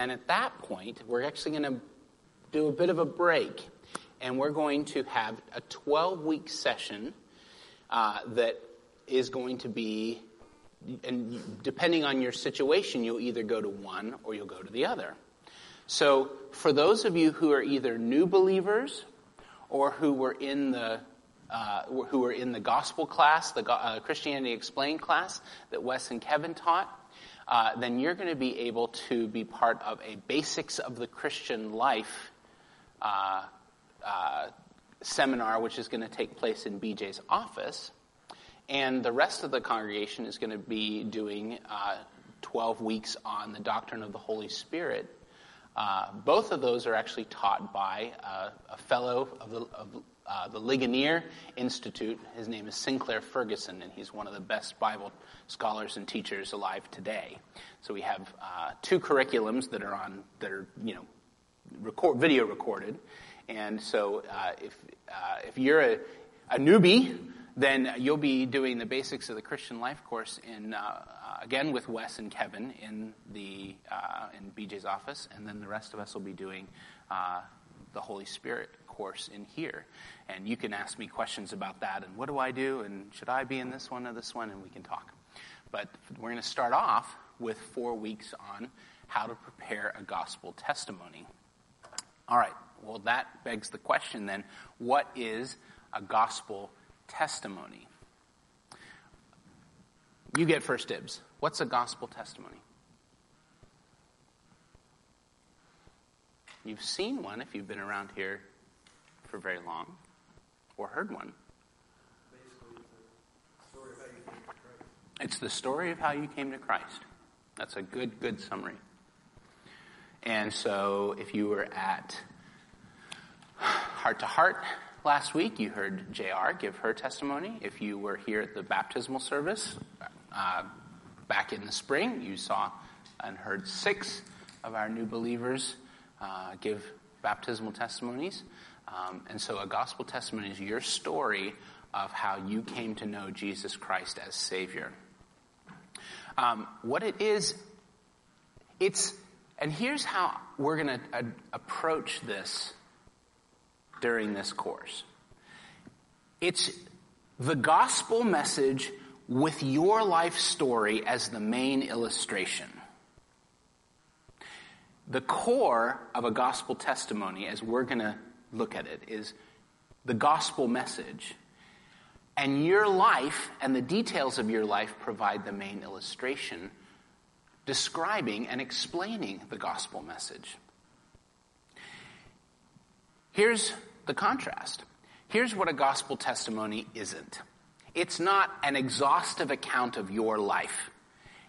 And at that point, we're actually going to do a bit of a break. And we're going to have a 12 week session uh, that is going to be, and depending on your situation, you'll either go to one or you'll go to the other. So, for those of you who are either new believers or who were in the uh, who were in the gospel class, the uh, Christianity Explained class that Wes and Kevin taught, uh, then you're going to be able to be part of a Basics of the Christian Life uh, uh, seminar, which is going to take place in BJ's office. And the rest of the congregation is going to be doing uh, 12 weeks on the doctrine of the Holy Spirit. Uh, both of those are actually taught by a fellow of the, of, uh, the Ligonier Institute. His name is Sinclair Ferguson, and he's one of the best Bible scholars and teachers alive today. So we have uh, two curriculums that are on that are you know record, video recorded, and so uh, if uh, if you're a, a, newbie, then you'll be doing the basics of the Christian life course in uh, again with Wes and Kevin in the in BJ's office, and then the rest of us will be doing the Holy Spirit course in here. And you can ask me questions about that and what do I do and should I be in this one or this one and we can talk. But we're going to start off with four weeks on how to prepare a gospel testimony. All right, well, that begs the question then what is a gospel testimony? You get first dibs. What's a gospel testimony? You've seen one if you've been around here for very long or heard one. It's the story of how you came to Christ. That's a good, good summary. And so if you were at Heart to Heart last week, you heard JR give her testimony. If you were here at the baptismal service uh, back in the spring, you saw and heard six of our new believers uh, give baptismal testimonies. Um, and so a gospel testimony is your story of how you came to know Jesus Christ as Savior. Um, what it is, it's, and here's how we're going to uh, approach this during this course. It's the gospel message with your life story as the main illustration. The core of a gospel testimony, as we're going to look at it is the gospel message. And your life and the details of your life provide the main illustration describing and explaining the gospel message. Here's the contrast. Here's what a gospel testimony isn't. It's not an exhaustive account of your life.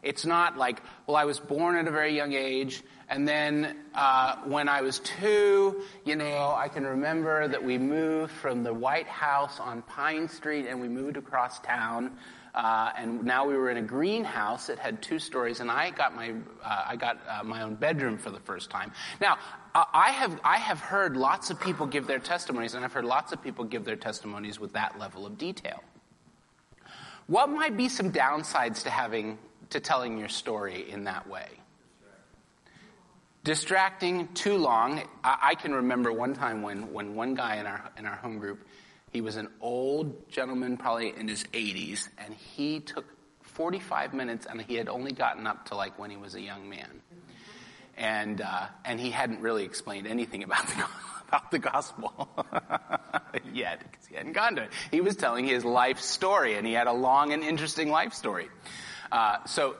It's not like, well, I was born at a very young age, and then uh, when I was two, you know, I can remember that we moved from the White House on Pine Street and we moved across town. Uh, and now we were in a greenhouse that had two stories, and I got my uh, I got uh, my own bedroom for the first time. Now, uh, I have I have heard lots of people give their testimonies, and I've heard lots of people give their testimonies with that level of detail. What might be some downsides to having to telling your story in that way? distracting too long. I, I, can remember one time when, when one guy in our, in our home group, he was an old gentleman, probably in his 80s, and he took 45 minutes and he had only gotten up to like when he was a young man. And, uh, and he hadn't really explained anything about the, about the gospel yet because he hadn't gone to it. He was telling his life story and he had a long and interesting life story. Uh, so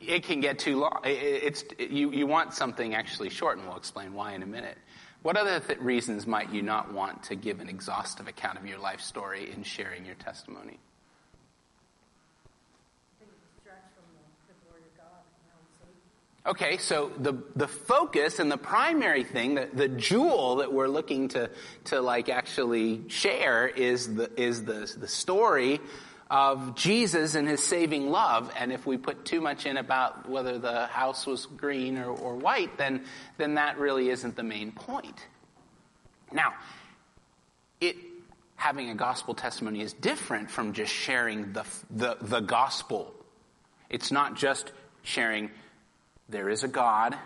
it can get too long. It's, you, you want something actually short, and we'll explain why in a minute. What other th- reasons might you not want to give an exhaustive account of your life story in sharing your testimony? Okay, so the, the focus and the primary thing, the, the jewel that we're looking to, to like actually share is the, is the, the story of Jesus and his saving love. And if we put too much in about whether the house was green or, or white, then, then that really isn't the main point. Now, it, having a gospel testimony is different from just sharing the, the, the gospel. It's not just sharing there is a God,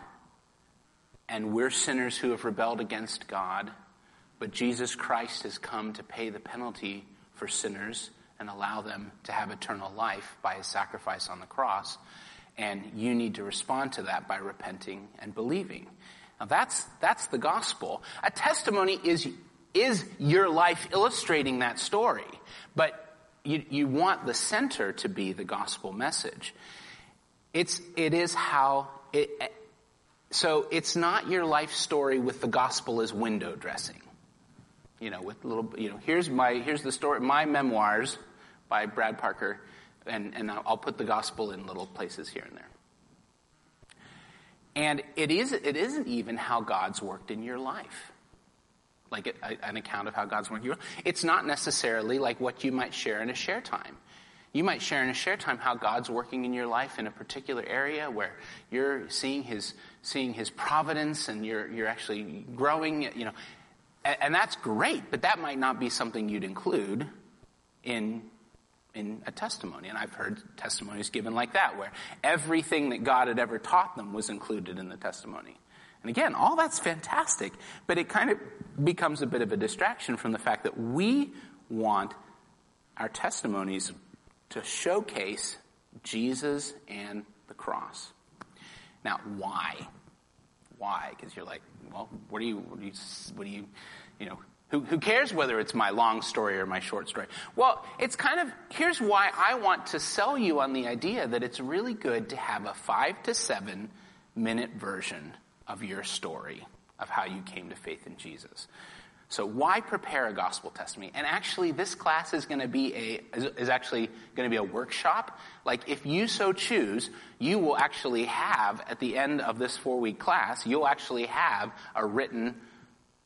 and we're sinners who have rebelled against God, but Jesus Christ has come to pay the penalty for sinners and allow them to have eternal life by his sacrifice on the cross. And you need to respond to that by repenting and believing. Now that's, that's the gospel. A testimony is, is your life illustrating that story. But you, you want the center to be the gospel message. It's, it is how, it, so it's not your life story with the gospel as window dressing. You know, with little, you know, here's my, here's the story, my memoirs by Brad Parker, and, and I'll put the gospel in little places here and there. And it, is, it isn't even how God's worked in your life. Like a, an account of how God's worked in your life. It's not necessarily like what you might share in a share time. You might share in a share time how God's working in your life in a particular area where you're seeing His, seeing His providence and you're, you're actually growing, you know. And, and that's great, but that might not be something you'd include in in a testimony. And I've heard testimonies given like that, where everything that God had ever taught them was included in the testimony. And again, all that's fantastic, but it kind of becomes a bit of a distraction from the fact that we want our testimonies to showcase Jesus and the cross. Now, why? Why? Because you're like, well, what do you, what do you, what do you, you know, who, who cares whether it's my long story or my short story? Well, it's kind of, here's why I want to sell you on the idea that it's really good to have a five to seven minute version of your story of how you came to faith in Jesus. So why prepare a gospel testimony? And actually, this class is going to be a is actually going to be a workshop. Like, if you so choose, you will actually have at the end of this four week class, you'll actually have a written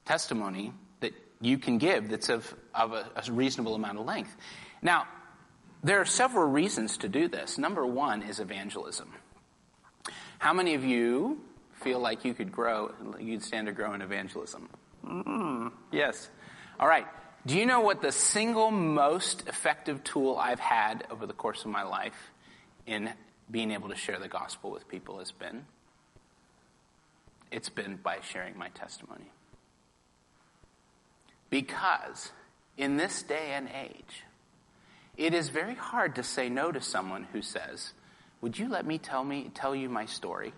testimony you can give that's of, of a, a reasonable amount of length. Now, there are several reasons to do this. Number one is evangelism. How many of you feel like you could grow, you'd stand to grow in evangelism? Mm, yes. All right. Do you know what the single most effective tool I've had over the course of my life in being able to share the gospel with people has been? It's been by sharing my testimony. Because in this day and age, it is very hard to say no to someone who says, "Would you let me tell me tell you my story?"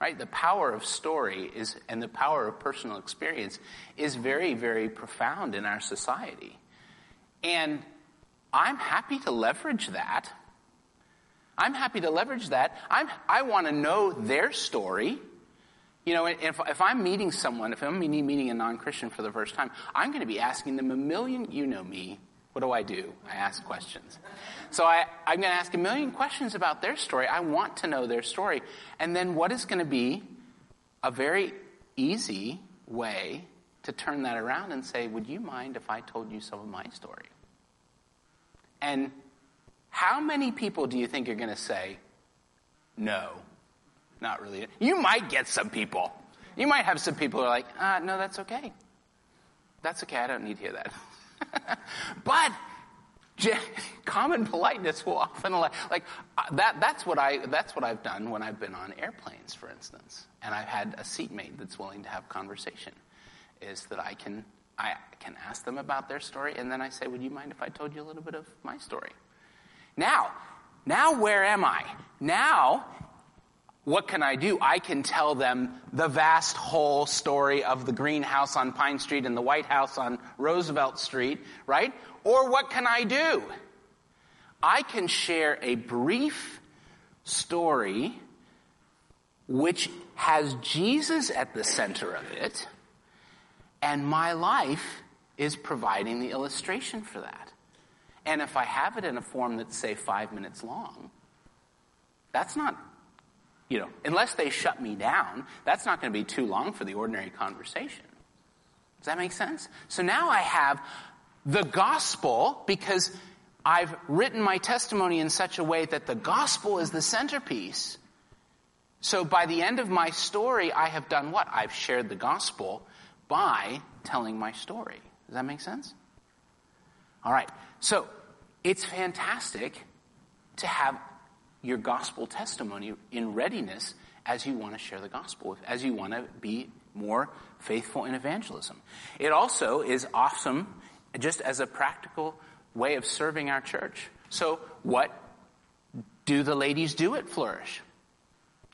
Right? The power of story is and the power of personal experience is very very profound in our society. And I'm happy to leverage that. I'm happy to leverage that. I'm, I want to know their story. You know, if, if I'm meeting someone, if I'm meeting a non-Christian for the first time, I'm going to be asking them a million, you know me, what do I do? I ask questions. So I, I'm going to ask a million questions about their story. I want to know their story. And then what is going to be a very easy way to turn that around and say, would you mind if I told you some of my story? And how many people do you think are going to say, no, not really. You might get some people. You might have some people who are like, uh, no, that's okay. That's okay. I don't need to hear that. but common politeness will often allow, like uh, that. That's what I. That's what I've done when I've been on airplanes, for instance, and I've had a seatmate that's willing to have conversation. Is that I can I can ask them about their story, and then I say, "Would you mind if I told you a little bit of my story?" Now, now where am I? Now what can I do? I can tell them the vast whole story of the greenhouse on Pine Street and the White House on Roosevelt Street, right? Or what can I do? I can share a brief story which has Jesus at the center of it, and my life is providing the illustration for that. And if I have it in a form that's, say, five minutes long, that's not you know, unless they shut me down, that's not going to be too long for the ordinary conversation. Does that make sense? So now I have the gospel because I've written my testimony in such a way that the gospel is the centerpiece. So by the end of my story, I have done what? I've shared the gospel by telling my story. Does that make sense? All right. So it's fantastic to have your gospel testimony in readiness as you want to share the gospel, as you want to be more faithful in evangelism. It also is awesome just as a practical way of serving our church. So, what do the ladies do at Flourish?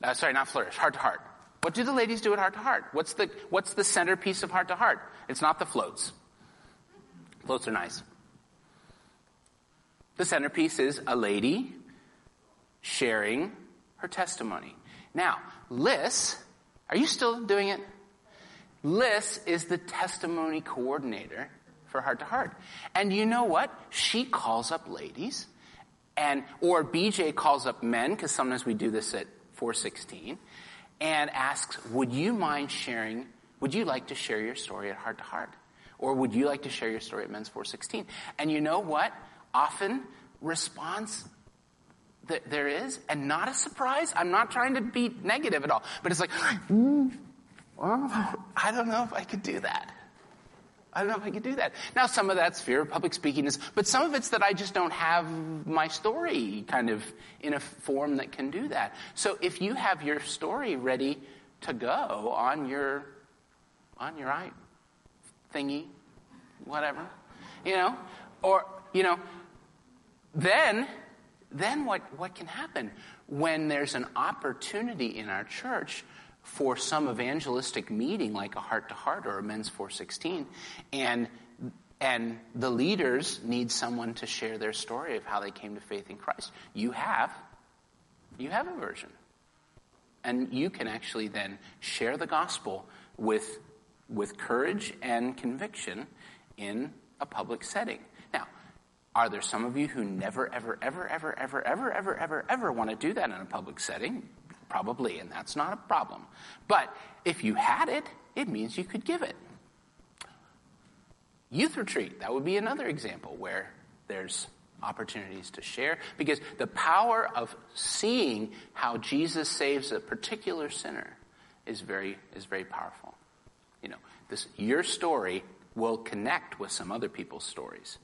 Uh, sorry, not Flourish, Heart to Heart. What do the ladies do at Heart to Heart? What's the, what's the centerpiece of Heart to Heart? It's not the floats. Floats are nice. The centerpiece is a lady sharing her testimony. Now, Liz, are you still doing it? Liz is the testimony coordinator for Heart to Heart. And you know what? She calls up ladies and or BJ calls up men because sometimes we do this at 416 and asks, "Would you mind sharing? Would you like to share your story at Heart to Heart, or would you like to share your story at Men's 416?" And you know what? Often response that there is, and not a surprise. I'm not trying to be negative at all, but it's like, mm, well, I don't know if I could do that. I don't know if I could do that. Now, some of that's fear of public speaking, is, but some of it's that I just don't have my story kind of in a form that can do that. So if you have your story ready to go on your on your i thingy, whatever, you know, or you know, then then what what can happen when there's an opportunity in our church for some evangelistic meeting like a heart to heart or a men's 416 and and the leaders need someone to share their story of how they came to faith in Christ. You have you have a version. And you can actually then share the gospel with with courage and conviction in a public setting. Are there some of you who never ever ever ever ever ever ever ever ever want to do that in a public setting? Probably, and that's not a problem. But if you had it, it means you could give it. Youth retreat, that would be another example where there's opportunities to share because the power of seeing how Jesus saves a particular sinner is very is very powerful. You know, this your story will connect with some other people's stories.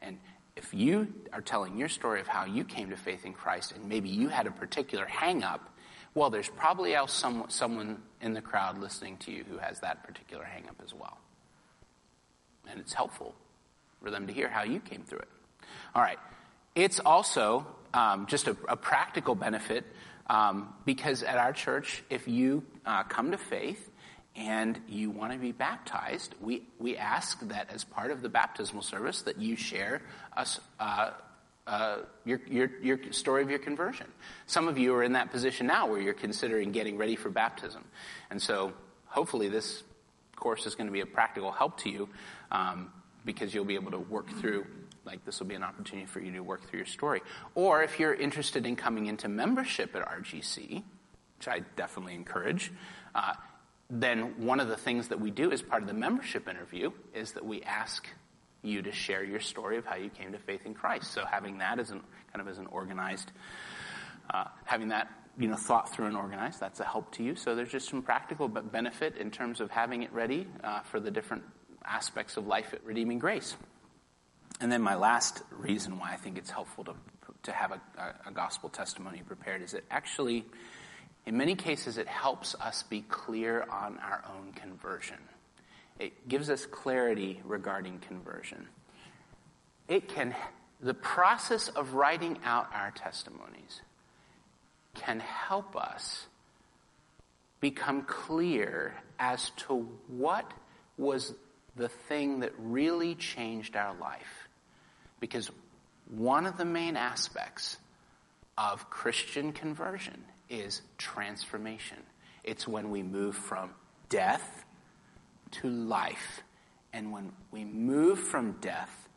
And if you are telling your story of how you came to faith in Christ and maybe you had a particular hang up well, there's probably else some, someone in the crowd listening to you who has that particular hangup as well. And it's helpful for them to hear how you came through it. All right. It's also um, just a, a, practical benefit um, because at our church, if you uh, come to faith and you want to be baptized, we, we ask that as part of the baptismal service that you share us. Uh, uh, your, your, your story of your conversion. Some of you are in that position now where you're considering getting ready for baptism. And so hopefully this course is going to be a practical help to you um, because you'll be able to work through, like this will be an opportunity for you to work through your story. Or if you're interested in coming into membership at RGC, which I definitely encourage, uh, then one of the things that we do as part of the membership interview is that we ask you to share your story of how you came to faith in Christ. So having that as an kind of as an organized, uh, having that you know thought through and organized, that's a help to you. So there's just some practical benefit in terms of having it ready uh, for the different aspects of life at Redeeming Grace. And then my last reason why I think it's helpful to to have a, a gospel testimony prepared is that actually, in many cases, it helps us be clear on our own conversion. It gives us clarity regarding conversion. It can, the process of writing out our testimonies can help us become clear as to what was the thing that really changed our life. Because one of the main aspects of Christian conversion is transformation. It's when we move from death to life. And when we move from death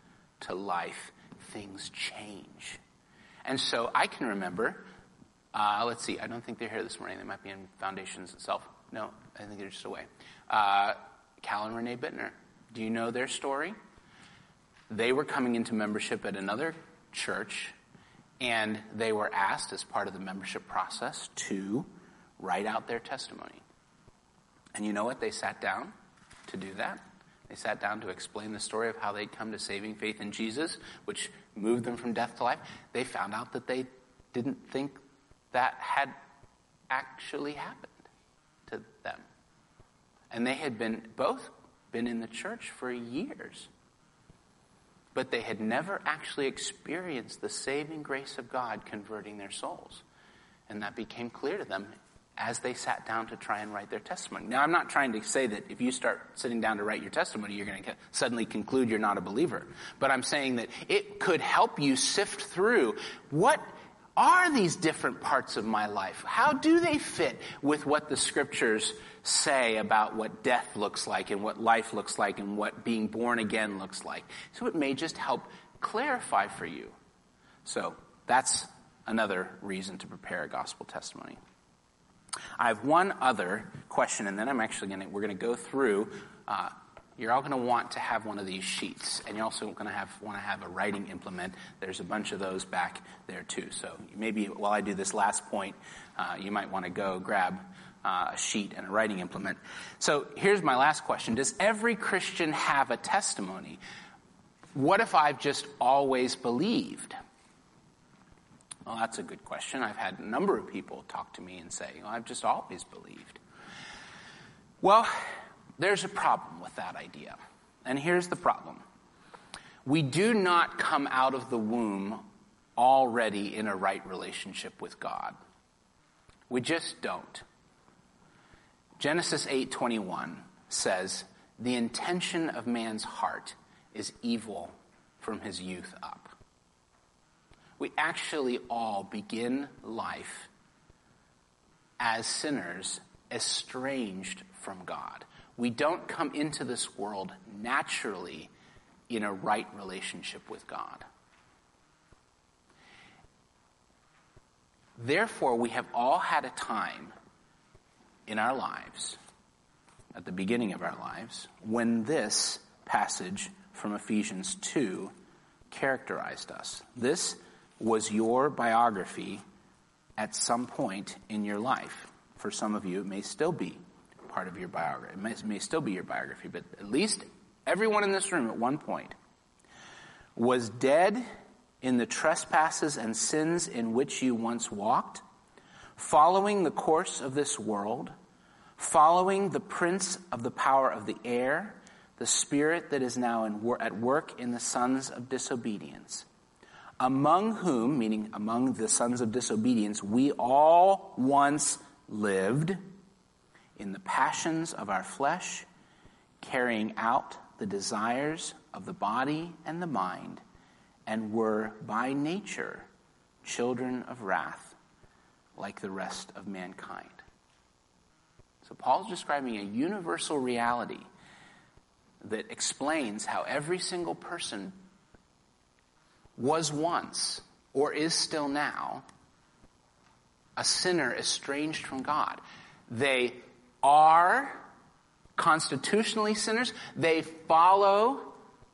to life, things change. And so I can remember, uh, let's see, I don't think they're here this morning. They might be in Foundations itself. No, I think they're just away. Uh, Cal and Renee Bittner. Do you know their story? They were coming into membership at another church, and they were asked as part of the membership process to write out their testimony. And you know what? They sat down to do that. They sat down to explain the story of how they'd come to saving faith in Jesus, which moved them from death to life. They found out that they didn't think that had actually happened to them. And they had been both been in the church for years. But they had never actually experienced the saving grace of God converting their souls. And that became clear to them as they sat down to try and write their testimony. Now, I'm not trying to say that if you start sitting down to write your testimony, you're going to suddenly conclude you're not a believer. But I'm saying that it could help you sift through what are these different parts of my life? How do they fit with what the scriptures say about what death looks like and what life looks like and what being born again looks like? So it may just help clarify for you. So that's another reason to prepare a gospel testimony. I have one other question, and then I'm actually going to, we're going to go through uh, you're all going to want to have one of these sheets, and you're also going to have want to have a writing implement. There's a bunch of those back there too. So maybe while I do this last point, uh, you might want to go grab uh, a sheet and a writing implement. So here's my last question: Does every Christian have a testimony? What if I've just always believed? Well, that's a good question. I've had a number of people talk to me and say, well, I've just always believed. Well, there's a problem with that idea. And here's the problem we do not come out of the womb already in a right relationship with God. We just don't. Genesis 8:21 says, "The intention of man's heart is evil from his youth up." We actually all begin life as sinners estranged from God. We don't come into this world naturally in a right relationship with God. Therefore, we have all had a time in our lives, at the beginning of our lives, when this passage from Ephesians 2 characterized us. This was your biography at some point in your life. For some of you, it may still be part of your biography. It may, may still be your biography, but at least everyone in this room at one point was dead in the trespasses and sins in which you once walked, following the course of this world, following the prince of the power of the air, the spirit that is now at work in the sons of disobedience, among whom, meaning among the sons of disobedience, we all once lived in the passions of our flesh, carrying out the desires of the body and the mind, and were by nature children of wrath, like the rest of mankind. So Paul's describing a universal reality that explains how every single person was once, or is still now, a sinner estranged from God. They are constitutionally sinners. They follow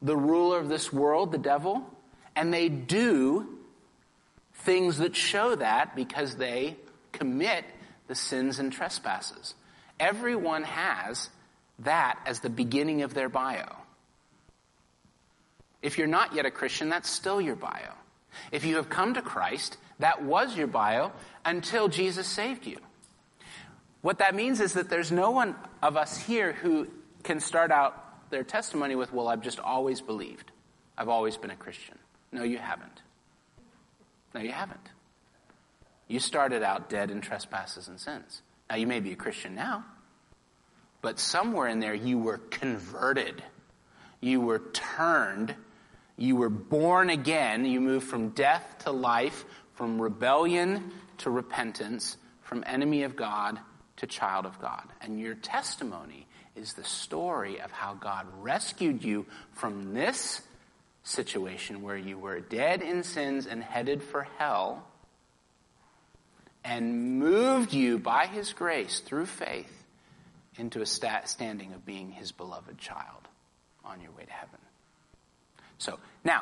the ruler of this world, the devil, and they do things that show that because they commit the sins and trespasses. Everyone has that as the beginning of their bio. If you're not yet a Christian, that's still your bio. If you have come to Christ, that was your bio until Jesus saved you. What that means is that there's no one of us here who can start out their testimony with, Well, I've just always believed. I've always been a Christian. No, you haven't. No, you haven't. You started out dead in trespasses and sins. Now, you may be a Christian now, but somewhere in there you were converted. You were turned. You were born again. You moved from death to life, from rebellion to repentance, from enemy of God to child of God. And your testimony is the story of how God rescued you from this situation where you were dead in sins and headed for hell and moved you by his grace through faith into a standing of being his beloved child on your way to heaven. So, now,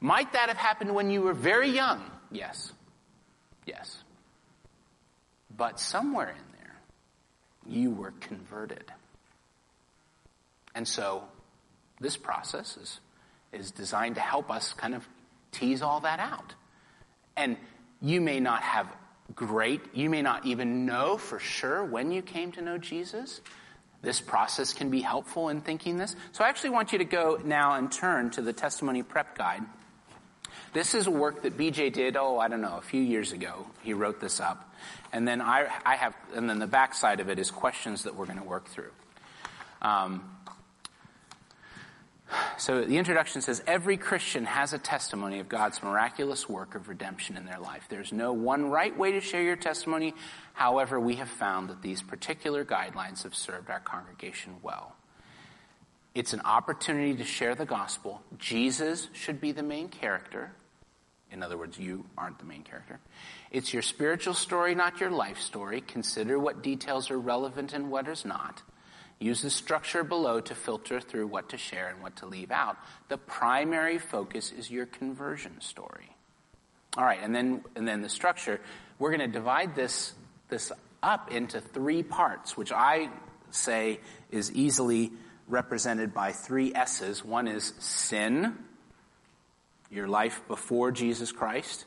might that have happened when you were very young? Yes. Yes. But somewhere in you were converted. And so this process is, is designed to help us kind of tease all that out. And you may not have Great. You may not even know for sure when you came to know Jesus. This process can be helpful in thinking this. So I actually want you to go now and turn to the testimony prep guide. This is a work that BJ did, oh, I don't know, a few years ago. He wrote this up. And then I, I have, and then the backside of it is questions that we're going to work through. Um, so the introduction says every Christian has a testimony of God's miraculous work of redemption in their life. There's no one right way to share your testimony. However, we have found that these particular guidelines have served our congregation well. It's an opportunity to share the gospel. Jesus should be the main character. In other words, you aren't the main character. It's your spiritual story, not your life story. Consider what details are relevant and what is not. Use the structure below to filter through what to share and what to leave out. The primary focus is your conversion story. All right, and then and then the structure. We're going to divide this this up into three parts, which I say is easily represented by three S's. One is sin, your life before Jesus Christ.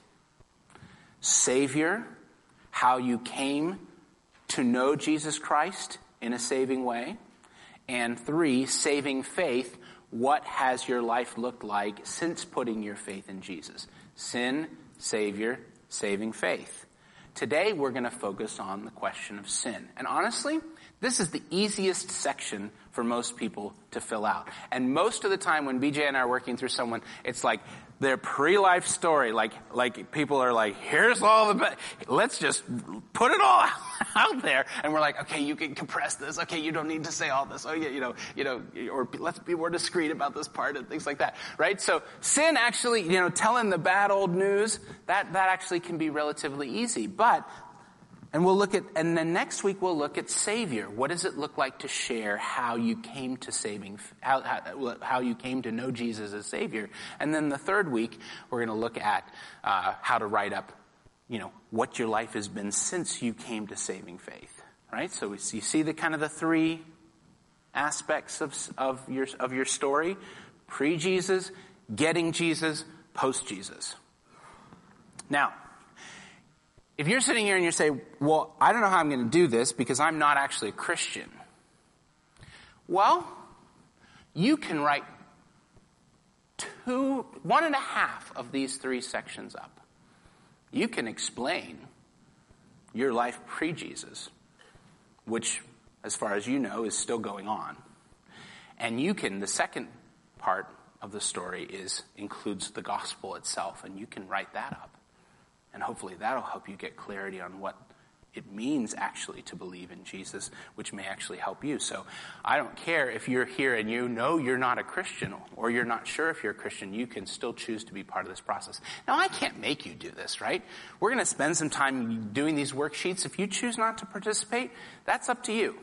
Savior, how you came to know Jesus Christ in a saving way. And three, saving faith. What has your life looked like since putting your faith in Jesus? Sin, Savior, saving faith. Today we're going to focus on the question of sin. And honestly, this is the easiest section for most people to fill out. And most of the time when BJ and I are working through someone, it's like, their pre-life story. Like, like people are like, here's all the, be- let's just put it all out there. And we're like, okay, you can compress this. Okay, you don't need to say all this. Oh yeah, you know, you know, or let's be more discreet about this part and things like that. Right? So sin actually, you know, telling the bad old news, that, that actually can be relatively easy. But and we'll look at, and then next week we'll look at Savior. What does it look like to share how you came to saving, how, how, how you came to know Jesus as Savior? And then the third week we're going to look at uh, how to write up, you know, what your life has been since you came to saving faith. Right? So you see the kind of the three aspects of, of your of your story: pre-Jesus, getting Jesus, post-Jesus. Now, if you're sitting here and you say, well, I don't know how I'm going to do this because I'm not actually a Christian. Well, you can write two, one and a half of these three sections up. You can explain your life pre Jesus, which, as far as you know, is still going on. And you can, the second part of the story is, includes the gospel itself, and you can write that up. And hopefully that'll help you get clarity on what it means actually to believe in Jesus, which may actually help you. So I don't care if you're here and you know you're not a Christian or you're not sure if you're a Christian, you can still choose to be part of this process. Now I can't make you do this, right? We're going to spend some time doing these worksheets. If you choose not to participate, that's up to you.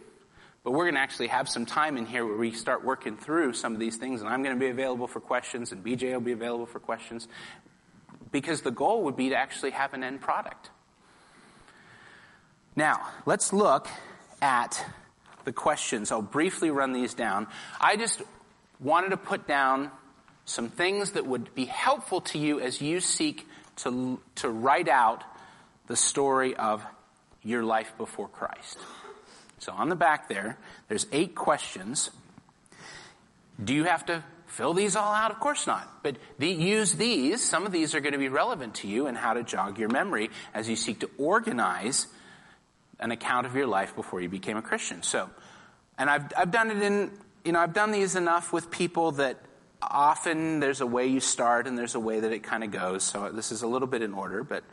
But we're going to actually have some time in here where we start working through some of these things, and I'm going to be available for questions, and BJ will be available for questions because the goal would be to actually have an end product. Now, let's look at the questions. I'll briefly run these down. I just wanted to put down some things that would be helpful to you as you seek to, to write out the story of your life before Christ. So on the back there, there's eight questions. Do you have to fill these all out? Of course not. But the, use these. Some of these are going to be relevant to you and how to jog your memory as you seek to organize an account of your life before you became a Christian. So, and I've, I've done it in, you know, I've done these enough with people that often there's a way you start and there's a way that it kind of goes. So this is a little bit in order, but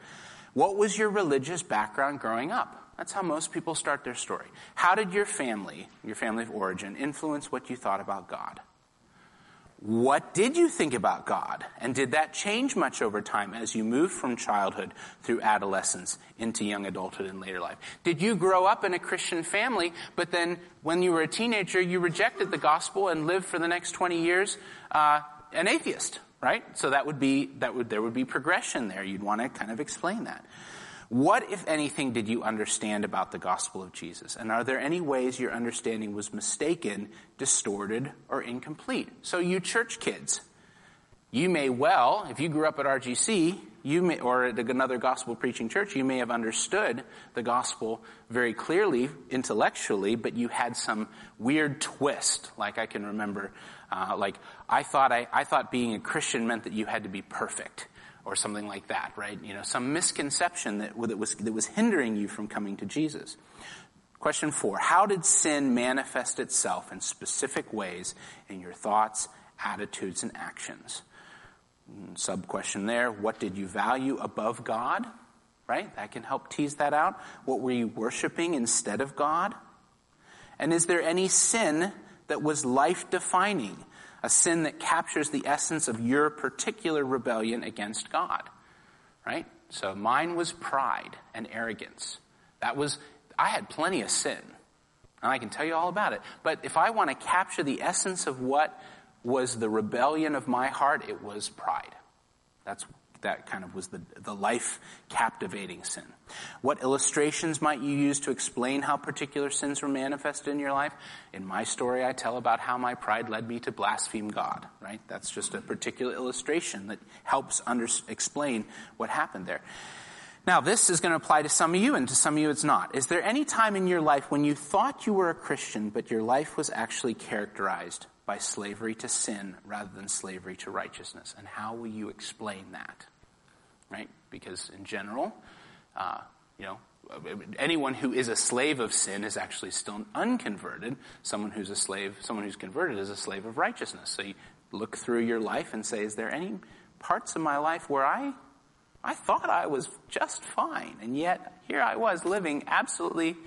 what was your religious background growing up? That's how most people start their story. How did your family, your family of origin, influence what you thought about God? What did you think about God? And did that change much over time as you moved from childhood through adolescence into young adulthood and later life? Did you grow up in a Christian family, but then when you were a teenager, you rejected the gospel and lived for the next 20 years uh, an atheist, right? So that would be, that would, there would be progression there. You'd want to kind of explain that. What, if anything, did you understand about the gospel of Jesus? And are there any ways your understanding was mistaken, distorted, or incomplete? So, you church kids, you may well, if you grew up at RGC, you may, or at another gospel preaching church, you may have understood the gospel very clearly intellectually, but you had some weird twist. Like I can remember, uh, like I thought I, I thought being a Christian meant that you had to be perfect or something like that, right? You know, some misconception that, that was that was hindering you from coming to Jesus. Question four: How did sin manifest itself in specific ways in your thoughts, attitudes, and actions? Hmm, Sub question there, what did you value above God? Right? That can help tease that out. What were you worshiping instead of God? And is there any sin that was life defining? A sin that captures the essence of your particular rebellion against God? Right? So mine was pride and arrogance. That was, I had plenty of sin. And I can tell you all about it. But if I want to capture the essence of what was the rebellion of my heart, it was pride. That's that kind of was the, the life captivating sin. What illustrations might you use to explain how particular sins were manifested in your life? In my story, I tell about how my pride led me to blaspheme God, right? That's just a particular illustration that helps under, explain what happened there. Now, this is going to apply to some of you, and to some of you it's not. Is there any time in your life when you thought you were a Christian, but your life was actually characterized by slavery to sin rather than slavery to righteousness. And how will you explain that? Right? Because in general, uh, you know, anyone who is a slave of sin is actually still unconverted. Someone who's a slave, someone who's converted is a slave of righteousness. So you look through your life and say, is there any parts of my life where I, I thought I was just fine, and yet here I was living absolutely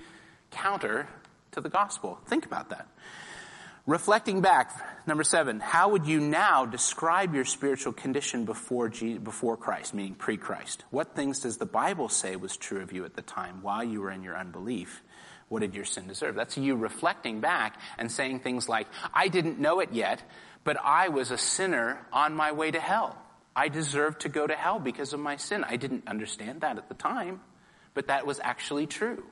counter to the gospel. Think about that. Reflecting back, number seven, how would you now describe your spiritual condition before, before Christ, meaning pre-Christ? What things does the Bible say was true of you at the time while you were in your unbelief? What did your sin deserve? That's you reflecting back and saying things like, I didn't know it yet, but I was a sinner on my way to hell. I deserved to go to hell because of my sin. I didn't understand that at the time, but that was actually true.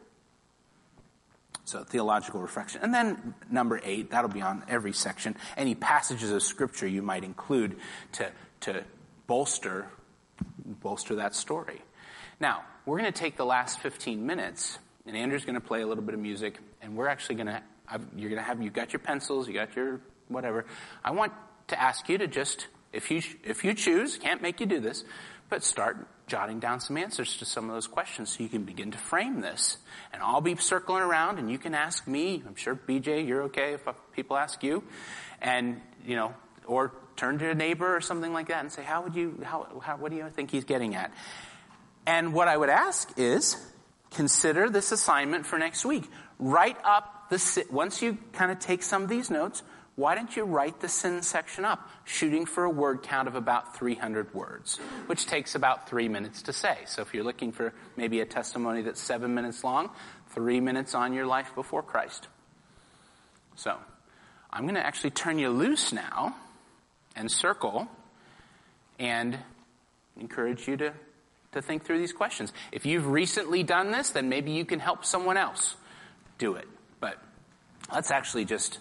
So theological reflection. And then number eight, that'll be on every section. Any passages of scripture you might include to, to bolster, bolster that story. Now, we're going to take the last 15 minutes and Andrew's going to play a little bit of music and we're actually going to, you're going to have, you got your pencils, you got your whatever. I want to ask you to just, if you, if you choose, can't make you do this, but start jotting down some answers to some of those questions so you can begin to frame this. And I'll be circling around and you can ask me. I'm sure BJ, you're okay if people ask you. And, you know, or turn to a neighbor or something like that and say, how would you, how, how, what do you think he's getting at? And what I would ask is, consider this assignment for next week. Write up the, once you kind of take some of these notes, why don't you write the sin section up, shooting for a word count of about 300 words, which takes about three minutes to say. So if you're looking for maybe a testimony that's seven minutes long, three minutes on your life before Christ. So I'm going to actually turn you loose now and circle and encourage you to, to think through these questions. If you've recently done this, then maybe you can help someone else do it. But let's actually just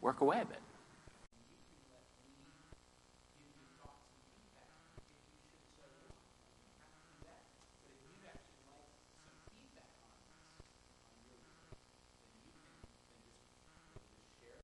work away a bit.